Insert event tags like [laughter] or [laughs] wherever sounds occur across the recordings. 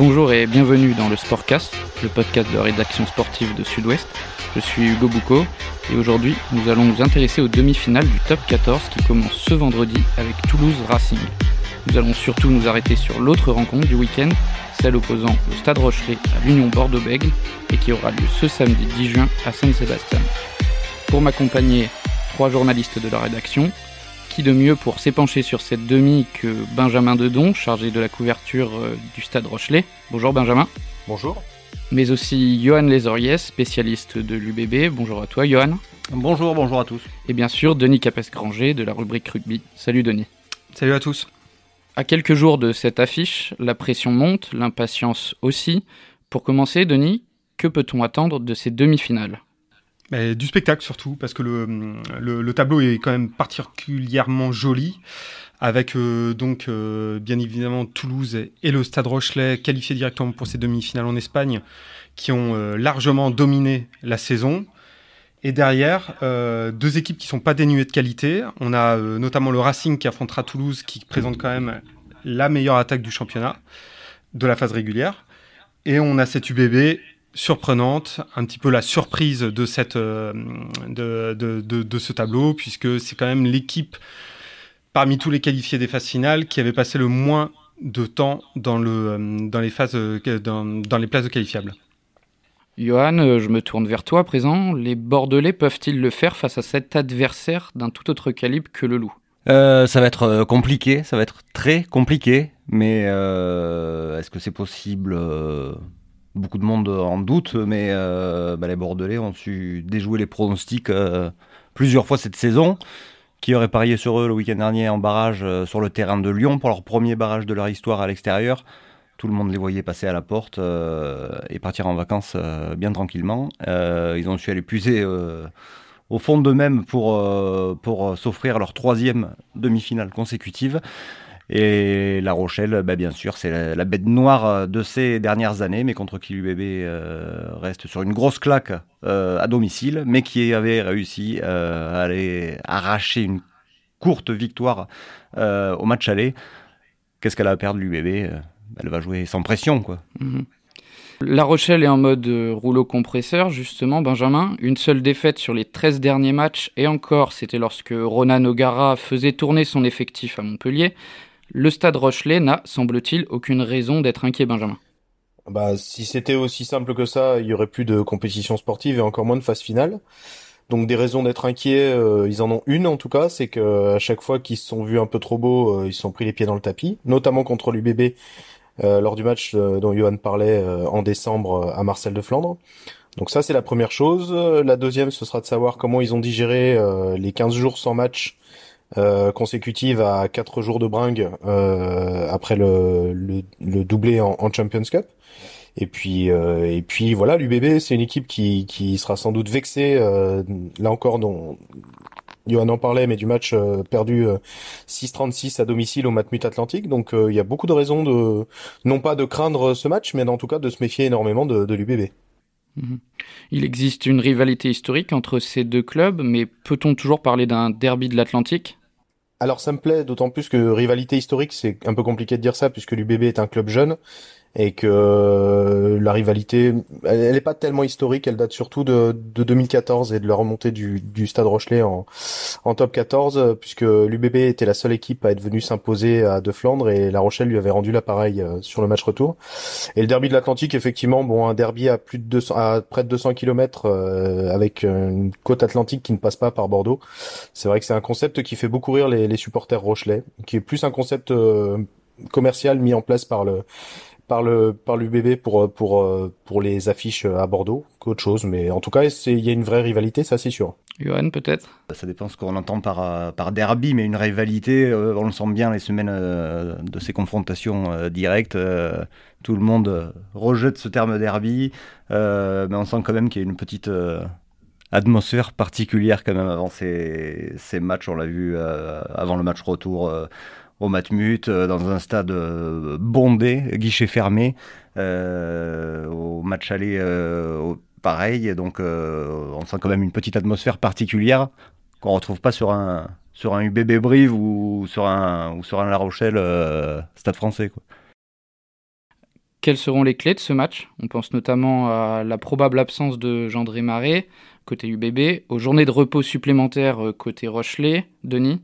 Bonjour et bienvenue dans le Sportcast, le podcast de rédaction sportive de Sud-Ouest. Je suis Hugo Boucaud et aujourd'hui nous allons nous intéresser aux demi-finales du top 14 qui commence ce vendredi avec Toulouse Racing. Nous allons surtout nous arrêter sur l'autre rencontre du week-end, celle opposant le Stade Rochelet à l'Union Bordeaux-Bègles et qui aura lieu ce samedi 10 juin à Saint-Sébastien. Pour m'accompagner, trois journalistes de la rédaction, qui de mieux pour s'épancher sur cette demi que Benjamin Dedon, chargé de la couverture euh, du Stade Rochelet. Bonjour Benjamin. Bonjour. Mais aussi Johan Lesoriès, spécialiste de l'UBB. Bonjour à toi Johan. Bonjour, bonjour à tous. Et bien sûr Denis Capes-Granger de la rubrique rugby. Salut Denis. Salut à tous. À quelques jours de cette affiche, la pression monte, l'impatience aussi. Pour commencer, Denis, que peut-on attendre de ces demi-finales? Du spectacle surtout, parce que le, le, tableau est quand même particulièrement joli, avec euh, donc euh, bien évidemment Toulouse et le Stade Rochelet qualifiés directement pour ces demi-finales en Espagne, qui ont euh, largement dominé la saison. Et derrière, deux équipes qui sont pas dénuées de qualité. On a notamment le Racing qui affrontera Toulouse, qui présente quand même la meilleure attaque du championnat de la phase régulière. Et on a cette UBB surprenante, un petit peu la surprise de, cette, euh, de, de, de, ce tableau, puisque c'est quand même l'équipe parmi tous les qualifiés des phases finales qui avait passé le moins de temps dans, le, euh, dans, les, phases, euh, dans, dans les places de qualifiables. Johan, je me tourne vers toi à présent. Les Bordelais peuvent-ils le faire face à cet adversaire d'un tout autre calibre que le Loup? Ça va être compliqué, ça va être très compliqué, mais est-ce que c'est possible beaucoup de monde en doute, mais euh, bah, les Bordelais ont su déjouer les pronostics euh, plusieurs fois cette saison. Qui aurait parié sur eux le week-end dernier en barrage euh, sur le terrain de Lyon pour leur premier barrage de leur histoire à l'extérieur? Tout le monde les voyait passer à la porte et partir en vacances bien tranquillement. ils ont su aller puiser au fond d'eux-mêmes pour, pour s'offrir leur troisième demi-finale consécutive. Et La Rochelle, bah, bien sûr, c'est la, bête noire de ces dernières années, mais contre qui l'UBB euh, reste sur une grosse claque euh, à domicile, mais qui avait réussi euh, à aller arracher une courte victoire au match aller. Qu'est-ce qu'elle a à perdre l'UBB Elle va jouer sans pression, quoi. Mhm. La Rochelle est en mode rouleau compresseur, justement, Benjamin. Une seule défaite sur les 13 derniers matchs, et encore, c'était lorsque Ronan O'Gara faisait tourner son effectif à Montpellier. Le stade Rochelet n'a, semble-t-il, aucune raison d'être inquiet, Benjamin. Bah, si c'était aussi simple que ça, il y aurait plus de compétition sportive et encore moins de phase finale. Donc des raisons d'être inquiets, euh, ils en ont une en tout cas, c'est que à chaque fois qu'ils se sont vus un peu trop beaux, euh, ils se sont pris les pieds dans le tapis, notamment contre l'UBB euh, lors du match dont Johan parlait en décembre à Marcel de Flandre. Donc ça c'est la première chose. La deuxième ce sera de savoir comment ils ont digéré les 15 jours sans match euh, consécutive à quatre jours de bringue euh, après le, le, doublé en, Champions Cup. Et puis euh, et puis voilà, l'UBB c'est une équipe qui, qui sera sans doute vexée là encore dont Johan en parlait, mais du match perdu 6-36 à domicile au Matmut Atlantique. Donc il y a beaucoup de raisons de non pas de craindre ce match, mais en tout cas de se méfier énormément de, de l'UBB. Mhm. Il existe une rivalité historique entre ces deux clubs, mais peut-on toujours parler d'un derby de l'Atlantique? Alors ça me plaît, d'autant plus que rivalité historique, c'est un peu compliqué de dire ça puisque l'UBB est un club jeune et que euh, la rivalité, elle n'est pas tellement historique, elle date surtout de, de 2014 et de la remontée du, du Stade Rochelet en, en top 14, puisque l'UBB était la seule équipe à être venue s'imposer à De Flandre et La Rochelle lui avait rendu l'appareil euh, sur le match retour. Et le derby de l'Atlantique, effectivement, bon, un derby à plus de 200, à près de 200 km euh, avec une côte atlantique qui ne passe pas par Bordeaux. C'est vrai que c'est un concept qui fait beaucoup rire les, les supporters rochelais, qui est plus un concept commercial mis en place par le par le par l'UBB pour pour pour les affiches à Bordeaux qu'autre chose mais en tout cas il y a une vraie rivalité ça c'est sûr. Johan peut-être? Ça dépend ce qu'on entend par par derby mais une rivalité euh, on le sent bien les semaines euh, de ces confrontations euh, directes tout le monde rejette ce terme derby mais on sent quand même qu'il y a une petite atmosphère particulière quand même avant ces, ces matchs on l'a vu avant le match retour au Matmut, euh, dans un stade euh, bondé, guichet fermé. Euh, au match aller, pareil. Donc, on sent quand même une petite atmosphère particulière qu'on retrouve pas sur un sur un UBB Brive ou sur un ou sur un La Rochelle Stade Français. Quelles seront les clés de ce match? On pense notamment à la probable absence de Gendré Marais côté UBB, aux journées de repos supplémentaires côté Rochelet. Denis?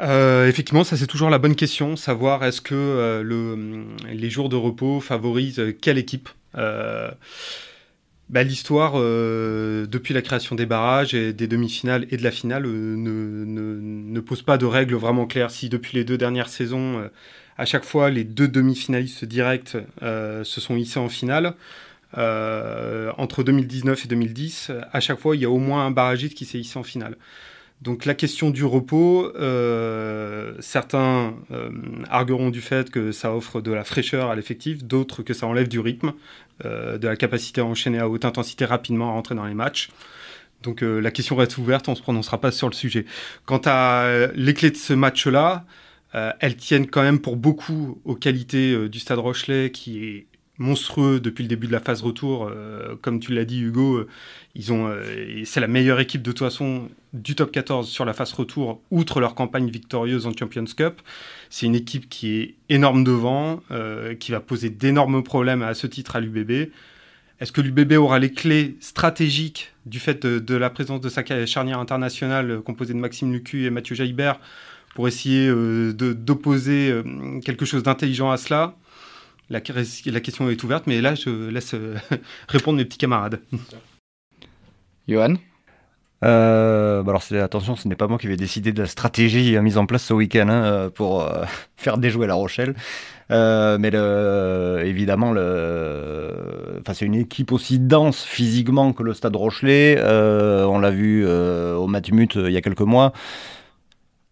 Euh, effectivement, ça c'est toujours la bonne question, savoir est-ce que euh, le, les jours de repos favorisent quelle équipe bah, L'histoire, depuis la création des barrages des demi-finales et de la finale, ne, ne, pose pas de règles vraiment claires. Si depuis les deux dernières saisons, à chaque fois les deux demi-finalistes directs se sont hissés en finale, euh, entre 2019 et 2010, à chaque fois, il y a au moins un barragiste qui s'est hissé en finale. Donc la question du repos, euh, certains euh, argueront du fait que ça offre de la fraîcheur à l'effectif, d'autres que ça enlève du rythme, de la capacité à enchaîner à haute intensité rapidement, à rentrer dans les matchs. Donc la question reste ouverte, on ne se prononcera pas sur le sujet. Quant à les clés de ce match-là, elles tiennent quand même pour beaucoup aux qualités du Stade Rochelet, qui est monstrueux depuis le début de la phase retour. Euh, comme tu l'as dit, Hugo, euh, ils ont, euh, c'est la meilleure équipe de toute façon du top 14 sur la phase retour, outre leur campagne victorieuse en Champions Cup. C'est une équipe qui est énorme devant, qui va poser d'énormes problèmes à ce titre à l'UBB. Est-ce que l'UBB aura les clés stratégiques du fait de, la présence de sa charnière internationale composée de Maxime Lucu et Mathieu Jaibert pour essayer d'opposer quelque chose d'intelligent à cela? La, question est ouverte, mais là, je laisse euh, [laughs] répondre mes petits camarades. Johan? Euh, bah alors attention, ce n'est pas moi qui vais décider de la stratégie mise en place ce week-end hein, pour euh, [laughs] faire déjouer La Rochelle. mais évidemment, le, c'est une équipe aussi dense physiquement que le Stade Rochelet. on l'a vu au Matmut il y a quelques mois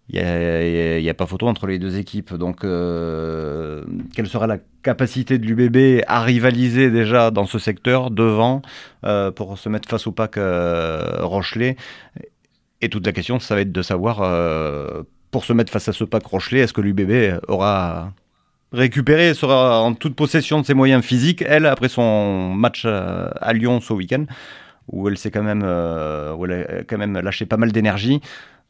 il n'y a, pas photo entre les deux équipes. Donc, euh, quelle sera la capacité de l'UBB à rivaliser déjà dans ce secteur devant euh, pour se mettre face au pack euh, Rochelet? Et toute la question, ça va être de savoir, pour se mettre face à ce pack Rochelet, est-ce que l'UBB aura récupéré, sera en toute possession de ses moyens physiques, elle, après son match à Lyon ce week-end? Où elle s'est quand même, où elle a quand même lâché pas mal d'énergie.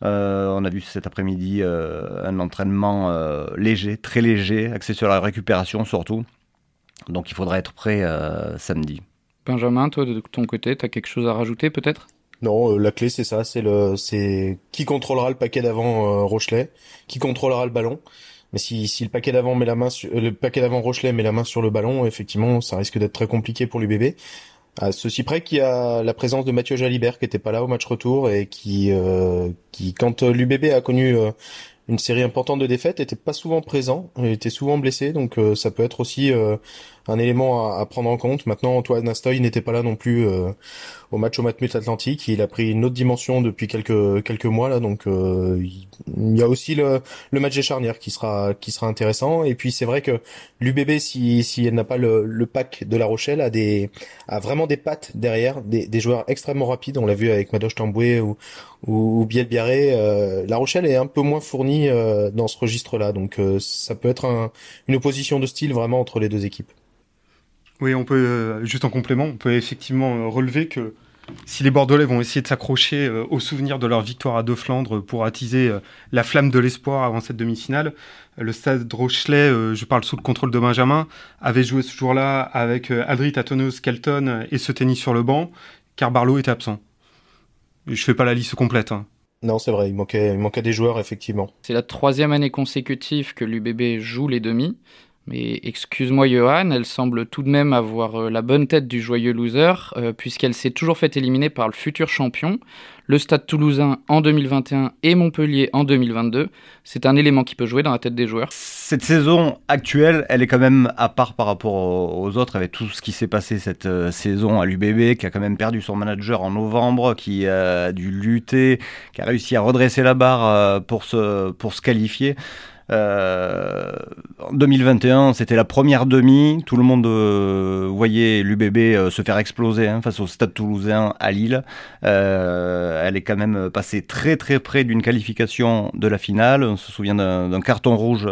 Euh, on a vu cet après-midi euh, un entraînement euh, léger, très léger, axé sur la récupération surtout. Donc il faudra être prêt samedi. Benjamin, toi de ton côté, tu as quelque chose à rajouter peut-être? Non, la clé c'est ça, c'est le, c'est qui contrôlera le paquet d'avant Rochelet, qui contrôlera le ballon. Mais si, si le paquet d'avant met la main sur, le paquet d'avant Rochelet met la main sur le ballon, effectivement, ça risque d'être très compliqué pour l'UBB. À ceci près qu'il y a la présence de Mathieu Jalibert qui était pas là au match retour et qui, euh, quand euh, l'UBB a connu euh, une série importante de défaites, était pas souvent présent, était souvent blessé, donc ça peut être aussi un élément à, prendre en compte. Maintenant, Antoine Astoy n'était pas là non plus euh, au match au Matmut Atlantique. Il a pris une autre dimension depuis quelques quelques mois là, donc euh, il y a aussi le, le match des charnières qui sera qui sera intéressant. Et puis c'est vrai que l'UBB, si si elle n'a pas le, le pack de La Rochelle, a des a vraiment des pattes derrière, des, des joueurs extrêmement rapides. On l'a vu avec Madoche Tamboué ou ou, Biel Biarré. Euh, la Rochelle est un peu moins fournie dans ce registre-là, donc ça peut être un, une opposition de style vraiment entre les deux équipes. Oui, on peut, euh, juste en complément, on peut effectivement euh, relever que si les Bordelais vont essayer de s'accrocher euh, au souvenir de leur victoire à Deux Flandres pour attiser la flamme de l'espoir avant cette demi-finale, le stade Rochelet, je parle sous le contrôle de Benjamin, avait joué ce jour-là avec Aldrit, Atonos, Kelton et ce tennis sur le banc, car Barlow était absent. Je fais pas la liste complète. Hein. Non, c'est vrai, il manquait, il manquait des joueurs, effectivement. C'est la troisième année consécutive que l'UBB joue les demi. Mais excuse-moi Johan, elle semble tout de même avoir euh, la bonne tête du joyeux loser, euh, puisqu'elle s'est toujours fait éliminer par le futur champion, le Stade toulousain en 2021 et Montpellier en 2022. C'est un élément qui peut jouer dans la tête des joueurs. Cette saison actuelle, elle est quand même à part par rapport aux autres, avec tout ce qui s'est passé cette euh, saison à l'UBB, qui a quand même perdu son manager en novembre, qui a dû lutter, qui a réussi à redresser la barre pour se, pour se qualifier. Euh, en 2021, c'était la première demi. Tout le monde euh, voyait l'UBB euh, se faire exploser hein, face au Stade Toulousain à Lille. elle est quand même passée très très près d'une qualification de la finale. On se souvient d'un carton rouge.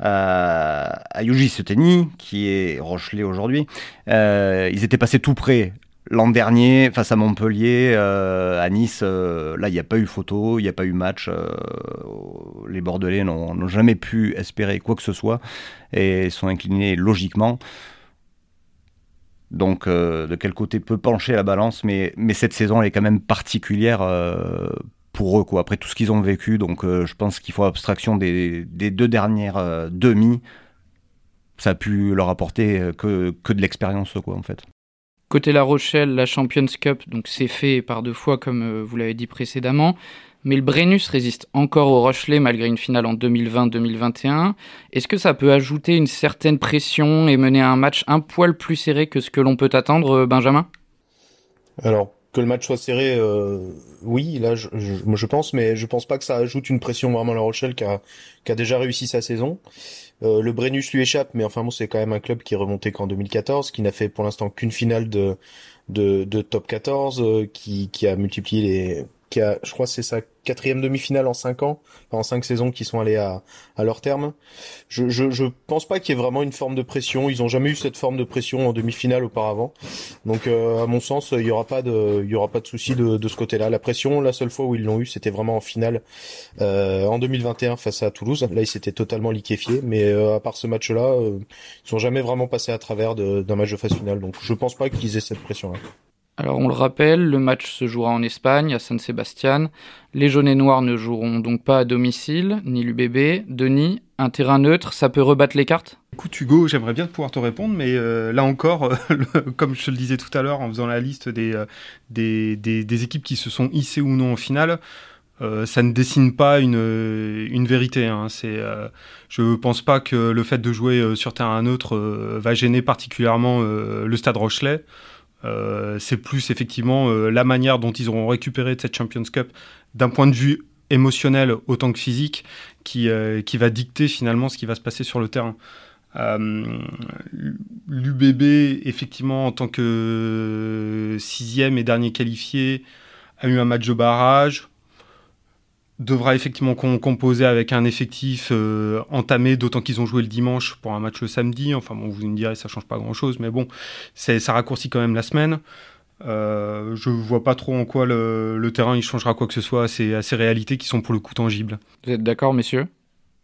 à, Yuji Seteni, qui est Rochelet aujourd'hui. ils étaient passés tout près L'an dernier, face à Montpellier, euh, à Nice, euh, là, il n'y a pas eu photo, il n'y a pas eu match. Euh, les Bordelais n'ont jamais pu espérer quoi que ce soit et sont inclinés logiquement. Donc, de quel côté peut pencher la balance mais, cette saison, elle est quand même particulière pour eux, quoi. Après tout ce qu'ils ont vécu, donc je pense qu'il faut abstraction des, deux dernières demi ça a pu leur apporter que, que de l'expérience, quoi, en fait. Côté La Rochelle, la Champions Cup, donc c'est fait par deux fois, comme euh, vous l'avez dit précédemment. Mais le Brennus résiste encore au Rochelet malgré une finale en 2020-2021. Est-ce que ça peut ajouter une certaine pression et mener à un match un poil plus serré que ce que l'on peut attendre, euh, Benjamin? Alors, que le match soit serré, oui, là, je, moi je pense, mais je pense pas que ça ajoute une pression vraiment à La Rochelle qui a, qui a déjà réussi sa saison. Euh, le Brennus lui échappe, mais enfin bon, c'est quand même un club qui est remonté qu'en 2014, qui n'a fait pour l'instant qu'une finale de, de, top 14, euh, qui, qui a multiplié les qui a, je crois, c'est sa quatrième demi-finale en cinq ans, en cinq saisons qui sont allées à, leur terme. Je pense pas qu'il y ait vraiment une forme de pression. Ils ont jamais eu cette forme de pression en demi-finale auparavant. Donc, euh, à mon sens, il y aura pas de, il y aura pas de souci de, de ce côté-là. La pression, la seule fois où ils l'ont eu, c'était vraiment en finale euh, en 2021 face à Toulouse. Là, ils s'étaient totalement liquéfiés. Mais euh, à part ce match-là, euh, ils sont jamais vraiment passés à travers d'un match de phase finale. Donc, je pense pas qu'ils aient cette pression-là. Alors on le rappelle, le match se jouera en Espagne, à San Sebastian. Les jaunes et noirs ne joueront donc pas à domicile, ni l'UBB. Denis, un terrain neutre, ça peut rebattre les cartes? Écoute Hugo, j'aimerais bien pouvoir te répondre, mais euh, là encore, [laughs] comme je te le disais tout à l'heure en faisant la liste euh, des, des, équipes qui se sont hissées ou non en finale, euh, ça ne dessine pas une, une vérité. Hein. Je ne pense pas que le fait de jouer sur terrain neutre va gêner particulièrement le Stade Rochelet. Euh, c'est plus effectivement euh, la manière dont ils auront récupéré de cette Champions Cup d'un point de vue émotionnel autant que physique qui, euh, qui va dicter finalement ce qui va se passer sur le terrain. L'UBB, effectivement, en tant que sixième et dernier qualifié, a eu un match de barrage devra effectivement composer avec un effectif euh, entamé, d'autant qu'ils ont joué le dimanche pour un match le samedi. Enfin bon, vous me direz, ça change pas grand-chose, mais bon, ça raccourcit quand même la semaine. Euh, je vois pas trop en quoi le, terrain il changera quoi que ce soit à ces, à ces, réalités qui sont pour le coup tangibles. Vous êtes d'accord, messieurs?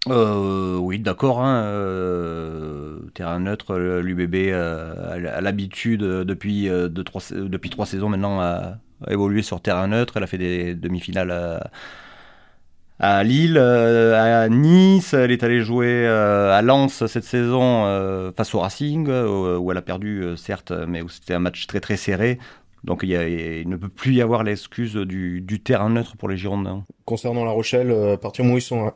Euh, Oui, d'accord. Hein, euh, terrain neutre, l'UBB a l'habitude depuis, de trois, depuis trois saisons maintenant à, à, évoluer sur terrain neutre. Elle a fait des demi-finales à Lille, euh, à Nice. Elle est allée jouer euh, à Lens cette saison euh, face au Racing, où elle a perdu, certes, mais où c'était un match très très serré. Donc il, ne peut plus y avoir l'excuse du, terrain neutre pour les Girondins. Concernant La Rochelle, à partir du moment où ils sont,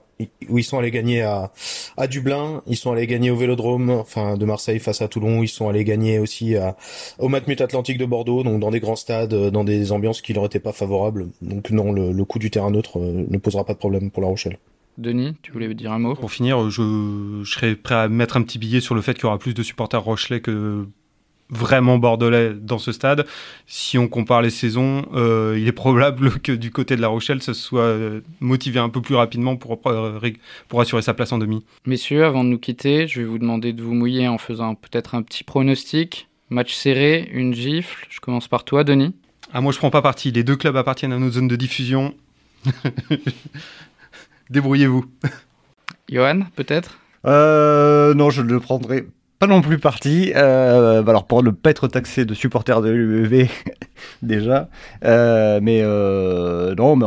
où ils sont allés gagner à, à Dublin, ils sont allés gagner au Vélodrome, enfin de Marseille face à Toulon, ils sont allés gagner aussi à, au Matmut Atlantique de Bordeaux, donc dans des grands stades, dans des ambiances qui leur étaient pas favorables. Donc non, le, coup du terrain neutre euh, ne posera pas de problème pour La Rochelle. Denis, tu voulais dire un mot? Pour finir, je, je serais prêt à mettre un petit billet sur le fait qu'il y aura plus de supporters Rochelet que vraiment bordelais dans ce stade. Si on compare les saisons, euh, il est probable [laughs] que du côté de La Rochelle, ça soit euh, motivé un peu plus rapidement pour, euh, pour assurer sa place en demi. Messieurs, avant de nous quitter, je vais vous demander de vous mouiller en faisant peut-être un petit pronostic. Match serré, une gifle. Je commence par toi, Denis. Ah, moi, je prends pas parti. Les deux clubs appartiennent à notre zone de diffusion. [laughs] Débrouillez-vous. Johan, peut-être? Non, je ne le prendrai pas non plus parti. Euh, alors pour ne pas être taxé de supporter de l'UEV [laughs] déjà, euh, mais euh, non, mais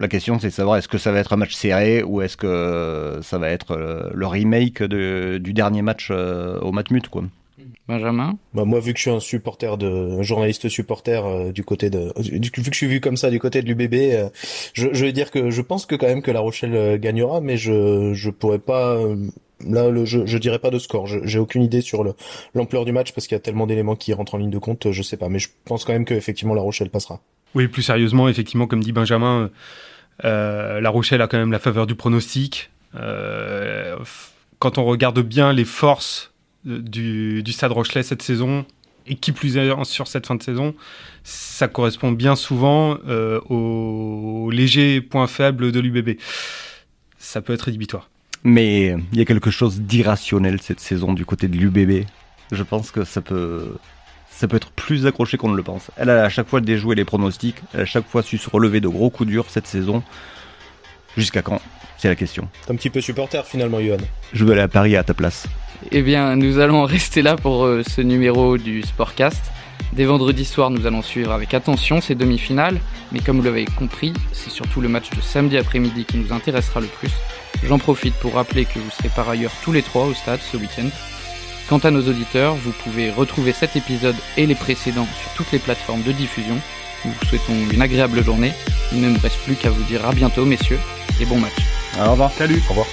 la question c'est de savoir est-ce que ça va être un match serré ou est-ce que ça va être le, remake du dernier match au Matmut quoi. Benjamin? Bah Moi, vu que je suis un supporter de journaliste supporter du côté de, vu que je suis vu comme ça du côté de l'UBB, je, je, vais dire que je pense que quand même que La Rochelle gagnera, mais je je pourrais pas là, je, je dirais pas de score. J'ai aucune idée sur l'ampleur du match parce qu'il y a tellement d'éléments qui rentrent en ligne de compte. Je sais pas, mais je pense quand même que effectivement La Rochelle passera. Oui, plus sérieusement, effectivement, comme dit Benjamin, euh, La Rochelle a quand même la faveur du pronostic. Euh, quand on regarde bien les forces du, du Stade Rochelet cette saison, et qui plus est sur cette fin de saison, ça correspond bien souvent euh, aux légers points faibles de l'UBB. Ça peut être rédhibitoire. Mais il y a quelque chose d'irrationnel cette saison du côté de l'UBB. Je pense que ça peut, ça peut être plus accroché qu'on ne le pense. Elle a à chaque fois déjoué les pronostics, elle a à chaque fois su se relever de gros coups durs cette saison. Jusqu'à quand? C'est la question. T'es un petit peu supporter finalement, Johan. Je veux aller à Paris à ta place. Eh bien, nous allons rester là pour euh, ce numéro du Sportcast. Dès vendredi soir, nous allons suivre avec attention ces demi-finales, mais comme vous l'avez compris, c'est surtout le match de samedi après-midi qui nous intéressera le plus. J'en profite pour rappeler que vous serez par ailleurs tous les trois au stade ce week-end. Quant à nos auditeurs, vous pouvez retrouver cet épisode et les précédents sur toutes les plateformes de diffusion. Nous vous souhaitons une agréable journée. Il ne me reste plus qu'à vous dire à bientôt, messieurs, et bon match. au revoir. Salut. Au revoir.